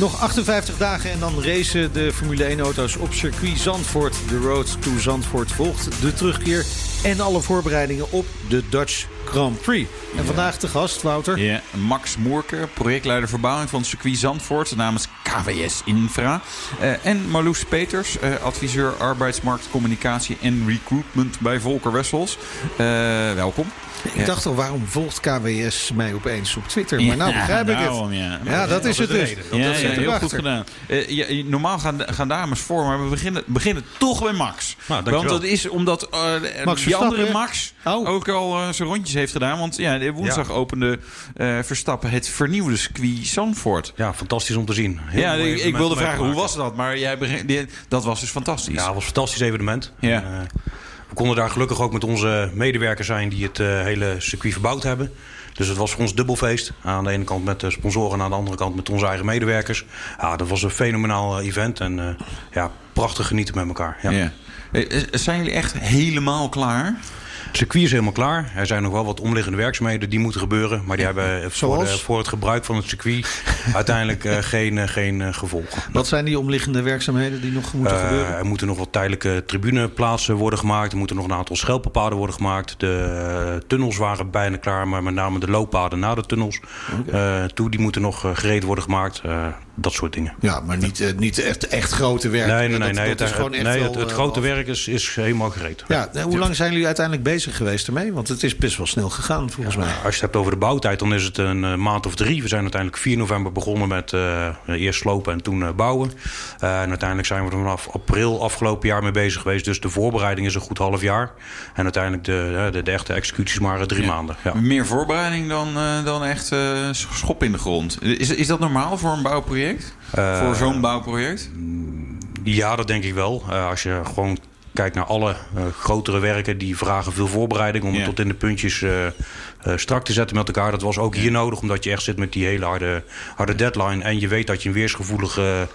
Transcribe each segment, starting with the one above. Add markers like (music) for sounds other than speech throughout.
Nog 58 dagen en dan racen de Formule 1-auto's op circuit Zandvoort. De Road to Zandvoort volgt de terugkeer en alle voorbereidingen op de Dutch Grand Prix. En vandaag de gast, Wouter. Ja, Max Moerke, projectleider verbouwing van het circuit Zandvoort namens KWS Infra. Eh, en Marloes Peters, eh, adviseur arbeidsmarkt, communicatie en recruitment bij Volker Wessels. Eh, welkom. Ik dacht al, waarom volgt KWS mij opeens op Twitter? Maar nou begrijp ik het. ja. Ja, dat is het dus. Ja, Dat ja, zit heel erachter. goed gedaan. Eh, ja, normaal gaan, gaan dames voor, maar we beginnen, beginnen toch bij Max. Nou, want dat is omdat eh, Max die andere Max Oh. ook al eh, zijn rondjes heeft gedaan. Want ja, de woensdag opende eh, Verstappen het vernieuwde circuit Zandvoort. Ja, fantastisch om te zien. Heel ja, ik, wilde vragen, hoe was dat? Maar jij dat was dus fantastisch. Ja, het was een fantastisch evenement. Ja. En, eh, we konden daar gelukkig ook met onze medewerkers zijn die het eh, hele circuit verbouwd hebben. Dus het was voor ons dubbelfeest. Aan de ene kant met de sponsoren en aan de andere kant met onze eigen medewerkers. Ja, dat was een fenomenaal event. En ja, prachtig genieten met elkaar. Ja. Ja. Zijn jullie echt helemaal klaar? Het circuit is helemaal klaar. Er zijn nog wel wat omliggende werkzaamheden die moeten gebeuren. Maar die hebben voor, de- voor het gebruik van het circuit uiteindelijk eh, (laughs) geen, eh, geen eh, gevolgen. Wat zijn die omliggende werkzaamheden die nog moeten gebeuren? er moeten nog wat tijdelijke tribuneplaatsen worden gemaakt. Er moeten nog een aantal schelpenpaden worden gemaakt. De tunnels waren bijna klaar, maar met name de looppaden naar de tunnels eh, toe, die moeten nog gereed worden gemaakt. Dat soort dingen. Ja, maar niet, eh, niet echt, echt grote werk. nee, nee, nee. Dat- nee, dat het, is gewoon echt nee, wel, het, het grote werk is, is helemaal gereed. Ja, nou, hoe lang zijn jullie uiteindelijk bezig geweest ermee? Want het is best wel snel gegaan, volgens mij. Als je het hebt over de bouwtijd, dan is het een eh, maand of drie. We zijn uiteindelijk 4 november begonnen met eh, eerst slopen en toen eh, bouwen. Eh, en uiteindelijk zijn we er vanaf april afgelopen jaar mee bezig geweest. Dus de voorbereiding is een goed half jaar. En uiteindelijk de, de, de echte executies maar drie maanden. Ja. Meer voorbereiding dan, eh, dan echt eh, schop in de grond. Is, is dat normaal voor een bouwproject? Voor zo'n bouwproject? Ja, dat denk ik wel. Eh, als je gewoon kijkt naar alle eh, grotere werken, die vragen veel voorbereiding om het tot in de puntjes eh, eh, strak te zetten met elkaar. Dat was ook hier nodig, omdat je echt zit met die hele harde, harde deadline. En je weet dat je in weersgevoelige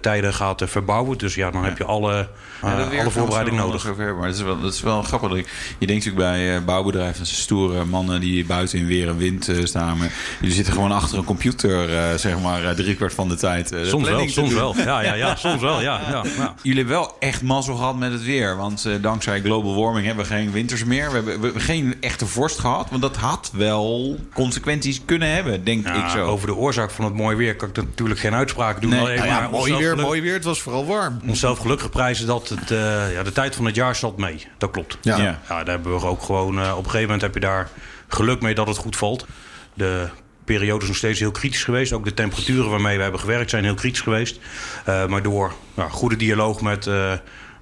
tijden gaat verbouwen. Dus ja, dan heb je alle, alle voorbereiding nodig. Maar dat is wel, dat is wel grappig. Je denkt natuurlijk bij bouwbedrijven, dat stoere mannen die buiten in weer en wind staan. Maar jullie zitten gewoon achter een computer, zeg maar, driekwart van de tijd. Soms wel, soms wel. Ja, ja, ja, soms wel. Ja, ja, ja. Jullie hebben wel echt mazzel gehad met het weer. Want eh, dankzij global warming hebben we geen winters meer. We hebben, we hebben geen echte vorst gehad. Want dat had wel consequenties kunnen hebben, denk ik Ja, zo. Over de oorzaak van het mooie weer kan ik natuurlijk geen uitspraak doen. Nee. Alleen Nou Ja, maar mooi weer, geluk- mooi weer. Het was vooral warm. Onszelf gelukkig prijzen dat het, eh, ja, de tijd van het jaar zat mee. Dat klopt. Ja. Ja. Ja, daar hebben we ook gewoon. eh, op een gegeven moment heb je daar geluk mee dat het goed valt. De periode is nog steeds heel kritisch geweest. Ook de temperaturen waarmee we hebben gewerkt zijn heel kritisch geweest. Eh, maar door nou, goede dialoog met eh,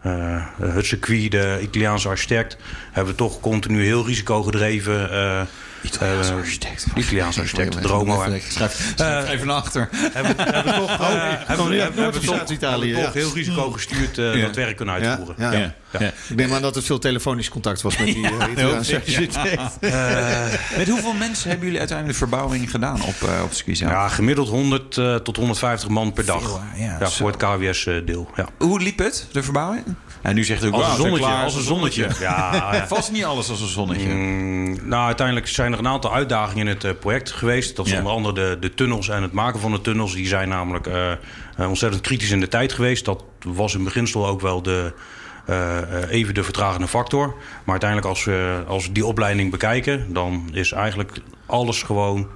eh, het circuit, de Italiaanse architect, hebben we toch continu heel risico eh, Italiaanse eh, architect. Italiaanse architect, Dromo. Schrijf, schrijf even naar achter. (laughs) Hebben hebben toch, eh, hebben we- toch- ja. toch heel risico gestuurd eh, Ja. dat werk kunnen Ja, uitvoeren. ja. Ja. Ja. Ik neem aan dat er veel telefonisch contact was met die eh, Italiaanse architect. (laughs) Met hoeveel mensen hebben jullie uiteindelijk de verbouwing gedaan op, eh op Ja, gemiddeld 100 eh, tot 150 man per dag. Ja, voor het KWS-deel. Ja. Hoe liep het, de verbouwing? En nu zegt u ook, Als een zonnetje. klaar, Als een zonnetje. (laughs) Ja. Vast niet alles als een zonnetje. Mm, nou, uiteindelijk zijn er een aantal uitdagingen in het eh, project geweest. Dat is Ja. onder andere de, de tunnels en het maken van de tunnels. Die zijn namelijk eh, eh, ontzettend kritisch in de tijd geweest. Dat was in beginsel ook wel de, even de vertragende factor. Maar uiteindelijk als we, als we die opleiding bekijken... dan is eigenlijk alles gewoon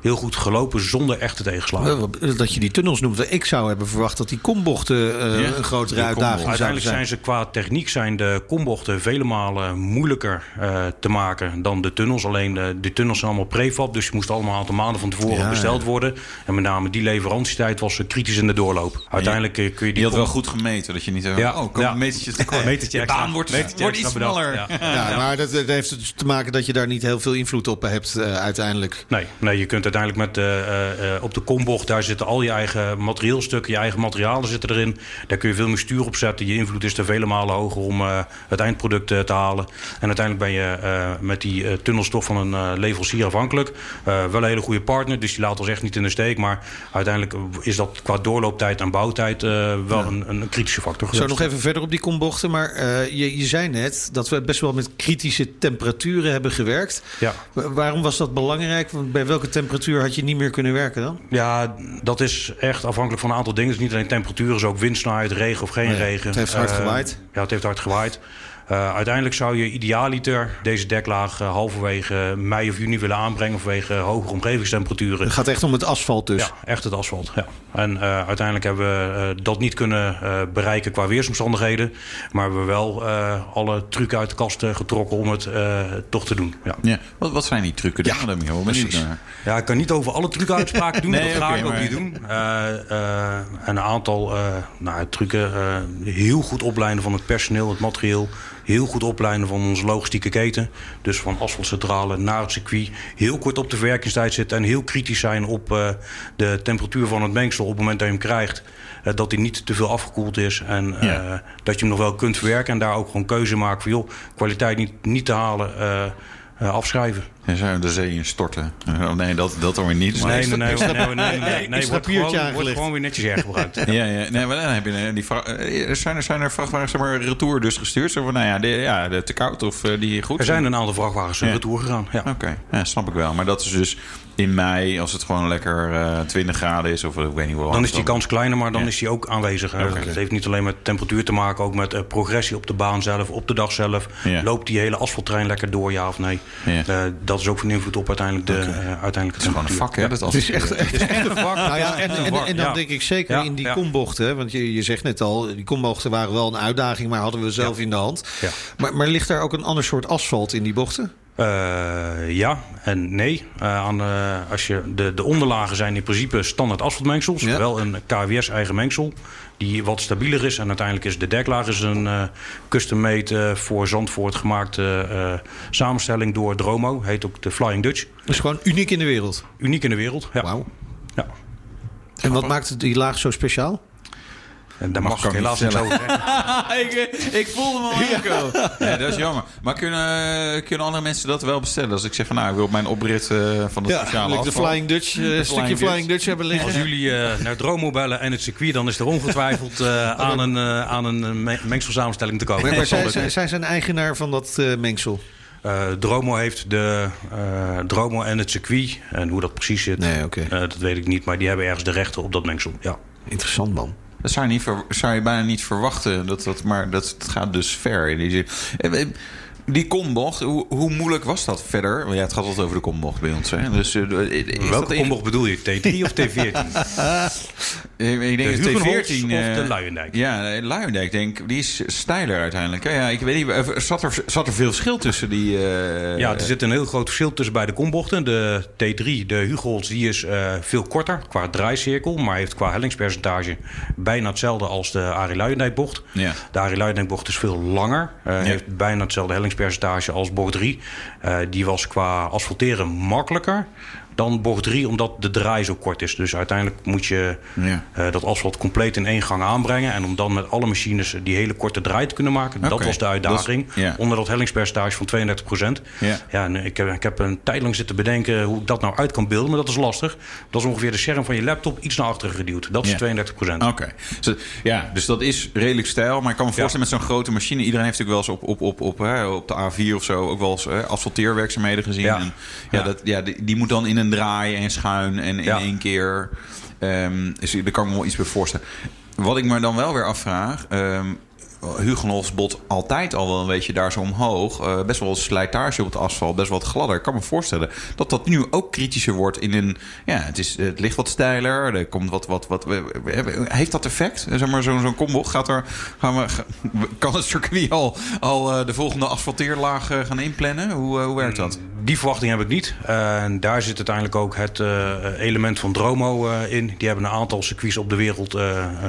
heel goed gelopen zonder echte tegenslagen. Dat je die tunnels noemt. Ik zou hebben verwacht dat die kombochten eh, Ja, een grotere uitdaging zouden Uiteindelijk zijn. zijn ze qua techniek zijn de kombochten vele malen moeilijker eh, te maken dan de tunnels. Alleen de, de tunnels zijn allemaal prefab, dus die moesten allemaal een aantal maanden van tevoren Ja, besteld ja. worden. En met name die leverantietijd was eh, kritisch in de doorloop. Uiteindelijk eh, kun je die Die had wel goed gemeten, dat je niet... Ja, Ja, oh, kom ja. een metertje tekort. (laughs) Metertje De baan wordt, Metertje wordt extra iets smaller. ja. Ja, maar dat, dat heeft dus te maken dat je daar niet heel veel invloed op hebt eh, uiteindelijk. Nee, nee, je kunt uiteindelijk met uh, uh, op de kombocht, daar zitten al je eigen materieelstukken, je eigen materialen zitten erin. Daar kun je veel meer stuur op zetten. Je invloed is er vele malen hoger om het eindproduct te halen. En uiteindelijk ben je met die tunnelstof van een leverancier afhankelijk. wel een hele goede partner, dus die laat ons echt niet in de steek. Maar uiteindelijk is dat qua doorlooptijd en bouwtijd wel een, een, kritische factor. Zo nog even verder op die kombochten. Maar je, je zei net dat we best wel met kritische temperaturen hebben gewerkt. Ja. Waarom was dat belangrijk? Bij welke temperatuur had je niet meer kunnen werken dan? Ja, dat is echt afhankelijk van een aantal dingen. Het is niet alleen temperatuur, is ook windsnelheid, regen of geen regen. Het heeft hard uh, gewaaid. Ja, het heeft hard gewaaid. Uh, uiteindelijk zou je idealiter deze deklaag uh, halverwege mei of juni willen aanbrengen vanwege hogere omgevingstemperaturen. Het gaat echt om het asfalt dus? Ja, echt het asfalt. Ja. En uh, uiteindelijk hebben we dat niet kunnen bereiken qua weersomstandigheden. Maar hebben we wel alle trucken uit de kast getrokken om het toch te doen. Ja. ja. Wat, wat zijn die trucken dan? Ja, dan precies. Ja, ik kan niet over alle trucken uitspraken doen. nee, dat ga ik ook niet doen. en een aantal nou, trucken. heel goed opleiden van het personeel, het materieel heel goed opleiden van onze logistieke keten. Dus van asfaltcentrale naar het circuit. Heel kort op de verwerkingstijd zitten en heel kritisch zijn op uh, de temperatuur van het mengsel op het moment dat je hem krijgt. Uh, dat hij niet te veel afgekoeld is en ja. dat je hem nog wel kunt verwerken. En daar ook gewoon keuze maken van joh, kwaliteit niet, niet te halen afschrijven. En zou de zee in storten? Oh, nee, dat, dat dan weer niet. Nee, nee, nee, (laughs) nee, nee, nee, nee, nee wordt, gewoon, wordt gewoon weer netjes hergebruikt. (laughs) ja, ja, nee, maar dan heb je die vraag, zijn, er, zijn er vrachtwagens zeg maar, retour dus gestuurd? Zo van, nou ja, de, ja, de te koud of uh, die goed? Er zijn een aantal vrachtwagens ja. retour gegaan, ja. Oké, okay. ja, snap ik wel. Maar dat is dus in mei, als het gewoon lekker uh, 20 graden is, of ik weet niet wat. Dan is die kans kleiner, maar dan ja. is die ook aanwezig. Okay. Het heeft niet alleen met temperatuur te maken, ook met uh, progressie op de baan zelf, op de dag zelf. Ja. Loopt die hele asfalttrein lekker door, ja of nee? Ja. Uh, dat is ook van invloed op uiteindelijk de okay. uh, uiteindelijk Het is gewoon een vak, hè? Dat het is echt, echt, echt een vak. (laughs) nou ja, en, en, en, dan denk ik zeker in die kombochten, want je, je zegt net al, die kombochten waren wel een uitdaging, maar hadden we zelf in de hand. Maar, maar ligt daar ook een ander soort asfalt in die bochten? Uh, ja en nee. Uh, aan, uh, als je de, de onderlagen zijn in principe standaard asfaltmengsels. Ja. Wel een KWS eigen mengsel. Die wat stabieler is. En uiteindelijk is de deklaag is een custom-made voor Zandvoort gemaakte samenstelling door Dromo. Heet ook de Flying Dutch. Dat is gewoon uniek in de wereld? Uniek in de wereld, ja. Wauw. Ja. En wat maakt die laag zo speciaal? En daar mag, mag ik helaas niet over zeggen. (laughs) (laughs) ik, ik voelde me al ja. ja, dat is jammer. Maar kunnen, kunnen andere mensen dat wel bestellen? Als ik zeg van nou, ik wil mijn oprit uh, van de ja, sociale afval. de Flying Dutch, uh, de stukje Flying Dutch. Dutch hebben liggen. Als jullie uh, naar Dromo bellen en het circuit, dan is er ongetwijfeld (laughs) aan een, aan een mengselsamenstelling te komen. Maar, zij, zij zijn eigenaar van dat mengsel? Uh, Dromo heeft de uh, Dromo en het circuit. En hoe dat precies zit, nee, okay. uh, dat weet ik niet. Maar die hebben ergens de rechten op dat mengsel. Ja. Interessant man. Dat zou je, niet zou je bijna niet verwachten. Dat, dat, maar dat, het gaat dus ver. Die kombocht, hoe, hoe, moeilijk was dat verder? Ja, het gaat altijd over de kombocht bij ons. Hè? Dus, uh, Welke kombocht bedoel je? T3 of T14? (laughs) ik denk de T14 of de Luijendijk? Ja, Luijendijk denk die is steiler uiteindelijk. Ja, ik weet niet, zat er, zat er veel verschil tussen die... Uh, ja, er zit een heel groot verschil tussen beide kombochten. De T3, de Hugols, die is uh, veel korter qua draaicirkel... maar heeft qua hellingspercentage bijna hetzelfde als de Arie Luijendijk bocht. Ja. De Arie Luijendijk bocht is veel langer. Ja. Heeft bijna hetzelfde hellingspercentage percentage als bocht 3. Uh, die was qua asfalteren makkelijker dan bocht 3, omdat de draai zo kort is. Dus uiteindelijk moet je ja. uh, dat asfalt compleet in één gang aanbrengen. En om dan met alle machines die hele korte draai te kunnen maken. Okay. Dat was de uitdaging. Dus, ja. Onder dat hellingspercentage van 32 procent. Ja. ja en ik, heb, ik heb een tijd lang zitten bedenken hoe ik dat nou uit kan beelden. Maar dat is lastig. Dat is ongeveer de scherm van je laptop iets naar achteren geduwd. Dat is 32 procent. Oké. Okay. Ja, dus dat is redelijk stijl. Maar ik kan me voorstellen met zo'n grote machine. Iedereen heeft natuurlijk wel eens op, op, op, op, hè, op de A4 of zo ook wel eens hè, asfalteerwerkzaamheden gezien. En, ja, Dat, ja die, die moet dan in een draaien en schuin en in ja. één keer. Um, dus daar kan ik me wel iets bij voorstellen. Wat ik me dan wel weer afvraag. Um, bot altijd al wel een beetje daar zo omhoog. Uh, best wel slijtage op het asfalt, best wel wat gladder. Ik kan me voorstellen dat dat nu ook kritischer wordt in een... Ja, het, is, het ligt wat steiler, er komt wat... wat, wat heeft dat effect? Zeg maar zo'n zo'n combo, gaat er... Gaan we, kan het circuit al, al uh, de volgende asfalteerlaag uh, gaan inplannen? Hoe, hoe werkt dat? Die verwachting heb ik niet. en daar zit uiteindelijk ook het element van Dromo in. Die hebben een aantal circuits op de wereld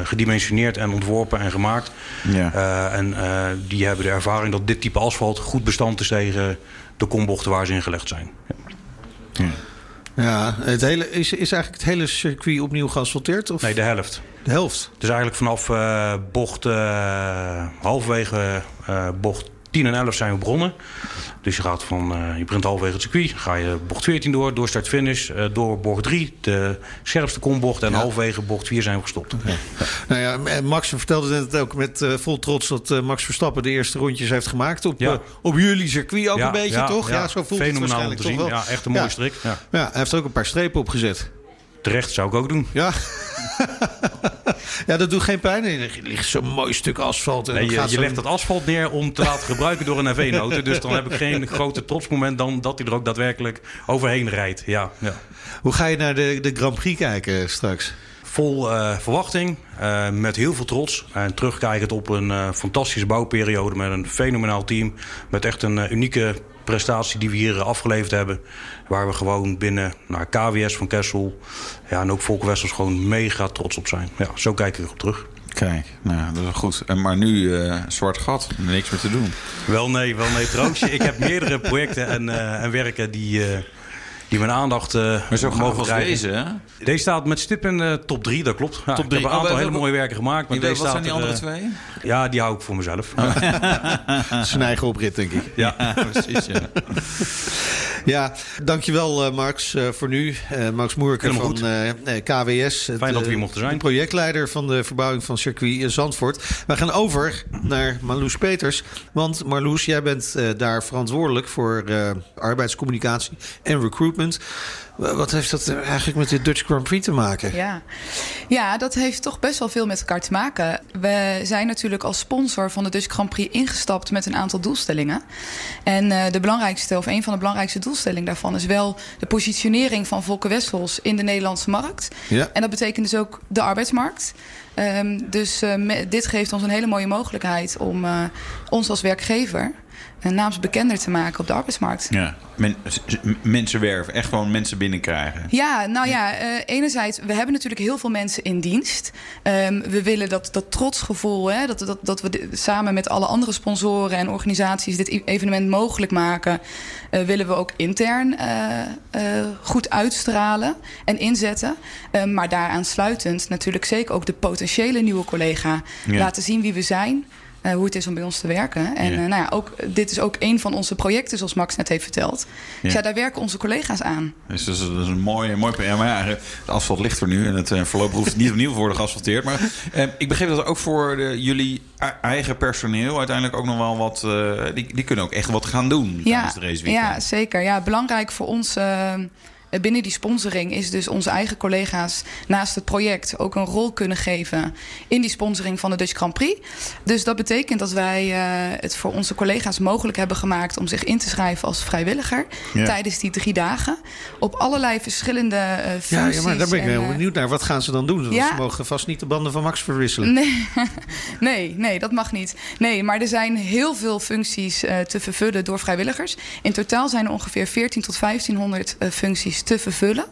gedimensioneerd en ontworpen en gemaakt. Ja. Uh, en uh, die hebben de ervaring dat dit type asfalt goed bestand is tegen de kombochten waar ze in gelegd zijn. Ja. Ja, het hele, is, is eigenlijk het hele circuit opnieuw geasfalteerd? Of Nee, de helft. de helft? Dus eigenlijk vanaf eh, bocht eh, halverwege eh, bocht 10 en 11 zijn we begonnen. Dus je gaat van, eh, je begint halverwege het circuit, ga je bocht 14 door, door start-finish, eh, door bocht 3, de scherpste kombocht en halverwege bocht 4 zijn we gestopt. Nou ja, Max vertelde net ook met eh, vol trots dat Max Verstappen de eerste rondjes heeft gemaakt. Op, Ja. op jullie circuit ook Ja, een beetje, ja, toch? Ja, ja. zo voelt het waarschijnlijk om te toch zien. wel. Ja, echt een mooie Ja. strik. Ja. Ja, hij heeft er ook een paar strepen op gezet. Terecht zou ik ook doen. Ja. (laughs) ja, dat doet geen pijn. Er ligt zo'n mooi stuk asfalt. En Nee, je, legt het asfalt neer om te laten gebruiken door een NV-noten. Dus dan heb ik geen grote trotsmoment dan dat hij er ook daadwerkelijk overheen rijdt. Ja, ja. Hoe ga je naar de, de Grand Prix kijken straks? Vol eh, verwachting, eh, met heel veel trots. En terugkijkend op een eh, fantastische bouwperiode met een fenomenaal team. Met echt een unieke prestatie die we hier eh, afgeleverd hebben. Waar we gewoon binnen naar KWS van Kessel ja, en ook Volker Wessels gewoon mega trots op zijn. Ja, zo kijk ik erop terug. Kijk, nou, dat is goed. En maar nu eh, zwart gat, niks meer te doen. Wel nee, wel nee, troostje. (laughs) ik heb meerdere projecten en, eh, en werken die, die mijn aandacht eh Maar zo mogen krijgen. deze, hè? Deze staat met stip in de top 3, dat klopt. Ja, Top Ik drie. heb een aantal Oh, hele wat- mooie werken gemaakt. Maar Wat deze zijn staat die er, andere eh, twee? Ja, die hou ik voor mezelf. (laughs) Zijn eigen oprit, denk ik. ja. (laughs) precies, ja. (laughs) Ja, dankjewel uh, Max uh, voor nu. Uh, Max Moerker van KWS. Het, Fijn dat we hier mochten zijn. De projectleider van de verbouwing van circuit Zandvoort. We gaan over naar Marloes Peters. Want Marloes, jij bent daar verantwoordelijk voor arbeidscommunicatie en recruitment. Wat heeft dat eigenlijk met de Dutch Grand Prix te maken? Ja. ja, dat heeft toch best wel veel met elkaar te maken. We zijn natuurlijk als sponsor van de Dutch Grand Prix ingestapt met een aantal doelstellingen. En uh, de belangrijkste, of een van de belangrijkste doelstellingen daarvan, is wel de positionering van Volker Wessels in de Nederlandse markt. Ja. En dat betekent dus ook de arbeidsmarkt. Um, dus uh, me, dit geeft ons een hele mooie mogelijkheid om uh, ons als werkgever een naamsbekender te maken op de arbeidsmarkt. Ja, Men, mensen werven, echt gewoon mensen binnenkrijgen. Ja, nou ja, uh, enerzijds, we hebben natuurlijk heel veel mensen in dienst. Um, we willen dat, dat trotsgevoel, hè, dat, dat, dat we de, samen met alle andere sponsoren en organisaties dit evenement mogelijk maken, uh, willen we ook intern uh, goed uitstralen en inzetten. Um, maar daaraan sluitend natuurlijk zeker ook de potentiële nieuwe collega ja. laten zien wie we zijn. Uh, hoe het is om bij ons te werken. En. Uh, nou ja, ook, dit is ook een van onze projecten, zoals Max net heeft verteld. Ja. Dus ja, daar werken onze collega's aan. Dus dat is, dat is een mooi, mooi ja, maar ja, het asfalt ligt er nu en het uh, voorlopig hoeft niet opnieuw te worden geasfalteerd. Maar ik begreep dat ook voor de, jullie eigen personeel uiteindelijk ook nog wel wat. die, die kunnen ook echt wat gaan doen ja, tijdens de raceweekend. Ja, zeker. Ja, belangrijk voor ons. Binnen die sponsoring is dus onze eigen collega's naast het project ook een rol kunnen geven in die sponsoring van de Dutch Grand Prix. Dus dat betekent dat wij uh, het voor onze collega's mogelijk hebben gemaakt om zich in te schrijven als vrijwilliger ja. tijdens die drie dagen. Op allerlei verschillende uh, functies. Ja, ja, maar daar ben ik heel benieuwd naar. Wat gaan ze dan doen? Ja. ze mogen vast niet de banden van Max verwisselen. Nee, (laughs) nee, nee, dat mag niet. Nee, maar er zijn heel veel functies uh, te vervullen door vrijwilligers. In totaal zijn er ongeveer 14 tot 1500 functies te vervullen.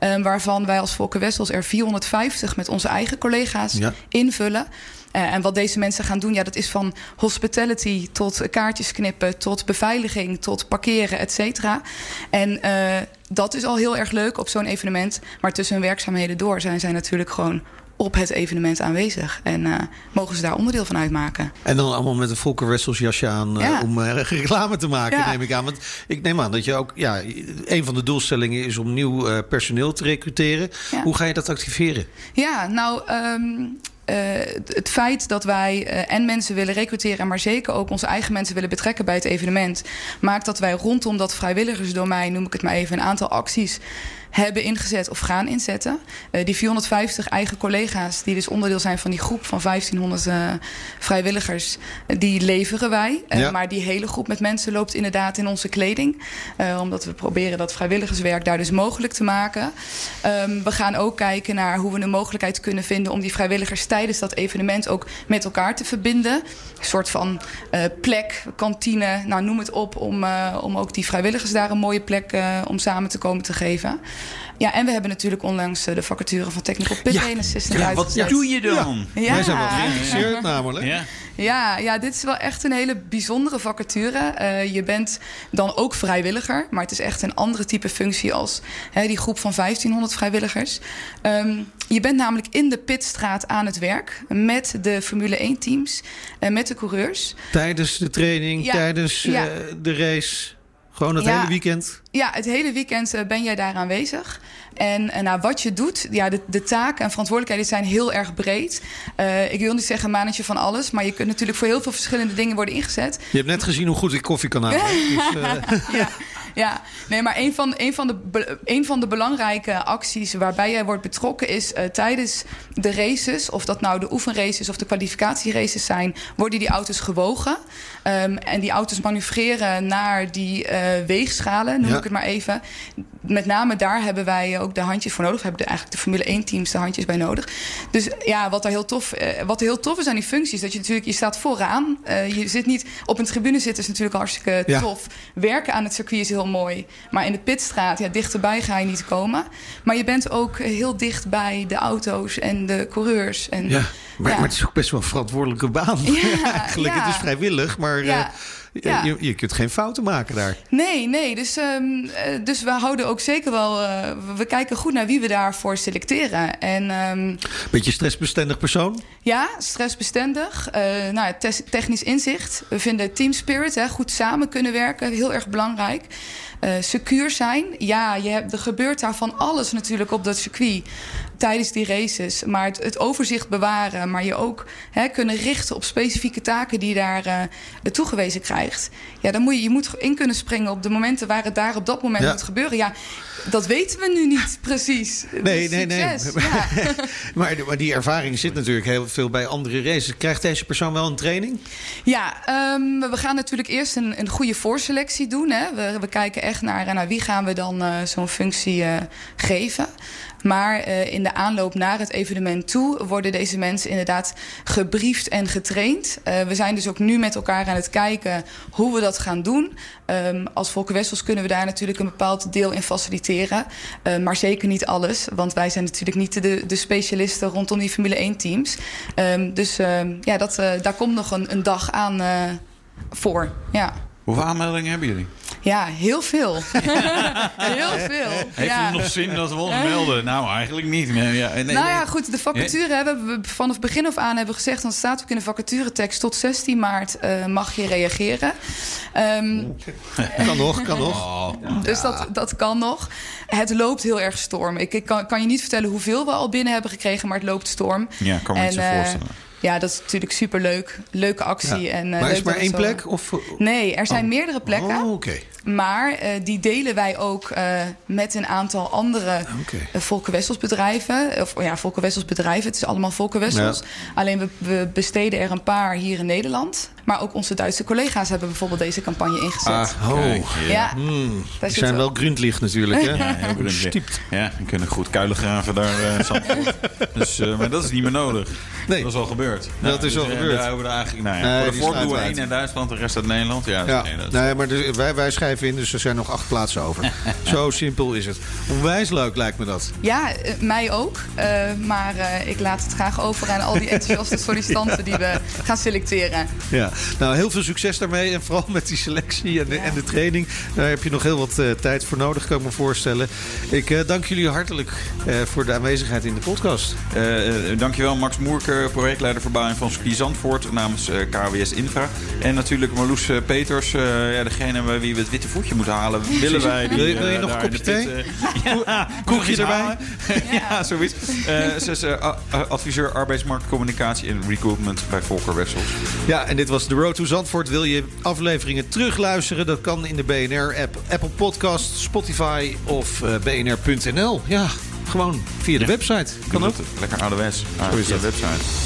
Um, waarvan wij als Volker Wessels er 450 met onze eigen collega's ja. invullen. Uh, en wat deze mensen gaan doen, ja, dat is van hospitality tot kaartjes knippen, tot beveiliging, tot parkeren, et cetera. En uh, dat is al heel erg leuk op zo'n evenement. Maar tussen hun werkzaamheden door zijn zij natuurlijk gewoon op het evenement aanwezig. En uh, mogen ze daar onderdeel van uitmaken. En dan allemaal met een Volker Wessels jasje aan ja. uh, om uh, (laughs) reclame te maken, ja. neem ik aan. Want ik neem aan dat je ook... Ja, een van de doelstellingen is om nieuw personeel te recruteren. Ja. Hoe ga je dat activeren? Ja, nou... Um, uh, het feit dat wij uh, en mensen willen recruteren, maar zeker ook onze eigen mensen willen betrekken bij het evenement, maakt dat wij rondom dat vrijwilligersdomein, noem ik het maar even, een aantal acties hebben ingezet of gaan inzetten. Uh, die 450 eigen collega's, die dus onderdeel zijn van die groep van 1500 uh, vrijwilligers, die leveren wij. Ja. Maar die hele groep met mensen loopt inderdaad in onze kleding. Omdat we proberen dat vrijwilligerswerk daar dus mogelijk te maken. Um, we gaan ook kijken naar hoe we een mogelijkheid kunnen vinden om die vrijwilligers tijdens dat evenement ook met elkaar te verbinden. Een soort van plek, kantine, nou noem het op, om, om ook die vrijwilligers daar een mooie plek om samen te komen te geven. Ja, en we hebben natuurlijk onlangs eh, de vacature van Technical Pit Ja. Assistant Ja, wat doe je dan? Ja. Wij zijn wel geïnteresseerd namelijk. Ja. Ja, ja, dit is wel echt een hele bijzondere vacature. Eh, je bent dan ook vrijwilliger, maar het is echt een andere type functie als hè, die groep van 1500 vrijwilligers. Ehm, je bent namelijk in de pitstraat aan het werk met de Formule 1 teams en met de coureurs. Tijdens de training, Ja. tijdens Ja. eh, de race. Gewoon het Ja. hele weekend. Ja, het hele weekend eh, ben jij daar aanwezig. En eh, nou, wat je doet, ja, de, de taken en verantwoordelijkheden zijn heel erg breed. Eh, ik wil niet zeggen mannetje van alles, maar je kunt natuurlijk voor heel veel verschillende dingen worden ingezet. Je hebt net gezien hoe goed ik koffie kan halen. (laughs) Dus, ja, (laughs) ja, nee, maar een van, een, van de, een van de belangrijke acties waarbij jij wordt betrokken is eh, tijdens de races, of dat nou de oefenraces of de kwalificatieraces zijn, worden die auto's gewogen. Ehm, en die auto's manoeuvreren naar die eh, weegschalen, noem Ja. ik het maar even. Met name daar hebben wij ook de handjes voor nodig. We hebben de, eigenlijk de Formule 1-teams de handjes bij nodig. Dus ja, wat er heel tof, eh, wat er heel tof is aan die functies, dat je natuurlijk, je staat vooraan. Eh, je zit niet op een tribune zitten, is natuurlijk hartstikke Ja. tof. Werken aan het circuit is heel mooi. Maar in de pitstraat, ja, dichterbij ga je niet komen. Maar je bent ook heel dicht bij de auto's en de coureurs. En, ja. Maar, Ja. maar het is ook best wel een verantwoordelijke baan. Ja, (laughs) Eigenlijk, het is vrijwillig, maar eh, Ja. Je, je kunt geen fouten maken daar. Nee, nee. Dus, ehm, eh, dus we houden ook zeker wel. eh, we kijken goed naar wie we daarvoor selecteren. En ehm, Beetje stressbestendig persoon. ja, stressbestendig. eh nou, te- technisch inzicht. We vinden team spirit, hè, goed samen kunnen werken, heel erg belangrijk. Eh secuur zijn. Ja, je hebt, er gebeurt daar van alles natuurlijk op dat circuit tijdens die races. Maar het, het overzicht bewaren, maar je ook hè, kunnen richten op specifieke taken die je daar eh, toegewezen krijgt. Ja, dan moet je, je moet in kunnen springen op de momenten waar het daar op dat moment Ja. moet gebeuren. Ja, dat weten we nu niet (laughs) precies. Nee, Dus nee, nee. (laughs) Ja. maar, maar die ervaring zit natuurlijk heel veel bij andere races. Krijgt deze persoon wel een training? Ja, ehm, we gaan natuurlijk eerst een, een goede voorselectie doen. Hè. We, we kijken echt naar, naar wie gaan we dan eh, zo'n functie eh, geven. Maar eh, in de aanloop naar het evenement toe worden deze mensen inderdaad gebriefd en getraind. Eh, we zijn dus ook nu met elkaar aan het kijken hoe we dat gaan doen. Ehm, als Volker Wessels kunnen we daar natuurlijk een bepaald deel in faciliteren. Eh, maar zeker niet alles, want wij zijn natuurlijk niet de, de specialisten rondom die Formule 1 teams. Ehm, dus ehm, ja, dat, eh, daar komt nog een, een dag aan eh, voor. Ja. Hoeveel aanmeldingen hebben jullie? ja, heel veel. (laughs) (laughs) heel veel. Heeft ja. het nog zin dat we ons melden? Nou, eigenlijk niet. Nee, ja, nee, nou ja, nee. goed, de vacature hebben we vanaf het begin af aan hebben gezegd... dan staat ook in de vacaturetekst... tot 16 maart eh, mag je reageren. Ehm, (laughs) Kan nog, kan nog. Oh, Dus dat, dat kan nog. Het loopt heel erg storm. Ik, ik kan, kan je niet vertellen hoeveel we al binnen hebben gekregen... maar het loopt storm. ja, kan me En, niet zo eh, voorstellen. Ja, dat is natuurlijk superleuk. Leuke actie. Ja. En, eh, maar is leuk maar dat één plek? Of... Nee, er zijn Oh. meerdere plekken. Oh, oké. Maar eh, die delen wij ook eh, met een aantal andere Oké. uh, Volker Wessels bedrijven. Of ja, Volker Wessels bedrijven. Het is allemaal Volker Wessels. Alleen we, we besteden er een paar hier in Nederland. Maar ook onze Duitse collega's hebben bijvoorbeeld deze campagne ingezet. Ah, Oh. kijk, ja. ja, Hmm, daar zijn ook- wel grundlicht natuurlijk, hè? Ja, heel. Ja, we kunnen goed kuilen graven daar. eh, Zandvoort. (laughs) dus, eh, maar dat is niet meer nodig. Nee. Dat is al gebeurd. Dat is al eh, gebeurd. Daar hebben we er eigenlijk, nou ja, Nee, voor de één in Duitsland, de rest uit Nederland. Ja, nee, dat is- nee, maar dus, wij, wij schrijven in, dus er zijn nog acht plaatsen over. (laughs) Zo simpel is het. Onwijs leuk lijkt me dat. Ja, eh, mij ook. Eh, maar eh, ik laat het graag over aan al die enthousiaste (laughs) sollicitanten die we gaan selecteren. Ja. Nou, heel veel succes daarmee. En vooral met die selectie en de, en de training. Daar heb je nog heel wat eh, tijd voor nodig, kan ik me voorstellen. Ik eh, dank jullie hartelijk eh, voor de aanwezigheid in de podcast. Eh, eh, dankjewel Max Moerke, projectleider verbouwing van Ski Zandvoort namens KWS Infra. En natuurlijk Marloes Peters, eh, ja, degene bij wie we het voetje moeten halen. Willen wij die, Wil je- wil je eh, nog een kopje de thee? (laughs) ja, Koekje erbij? (laughs) ja, zoiets. Eh, ze is eh, adviseur arbeidsmarktcommunicatie en recruitment bij Volker Wessels. Ja, en dit was The Road to Zandvoort. Wil je afleveringen terugluisteren? Dat kan in de BNR-app, Apple Podcast, Spotify of bnr.nl. Ja, gewoon via de website. Kan ook. Lekker ouderwets. Ah, Zo is via de website.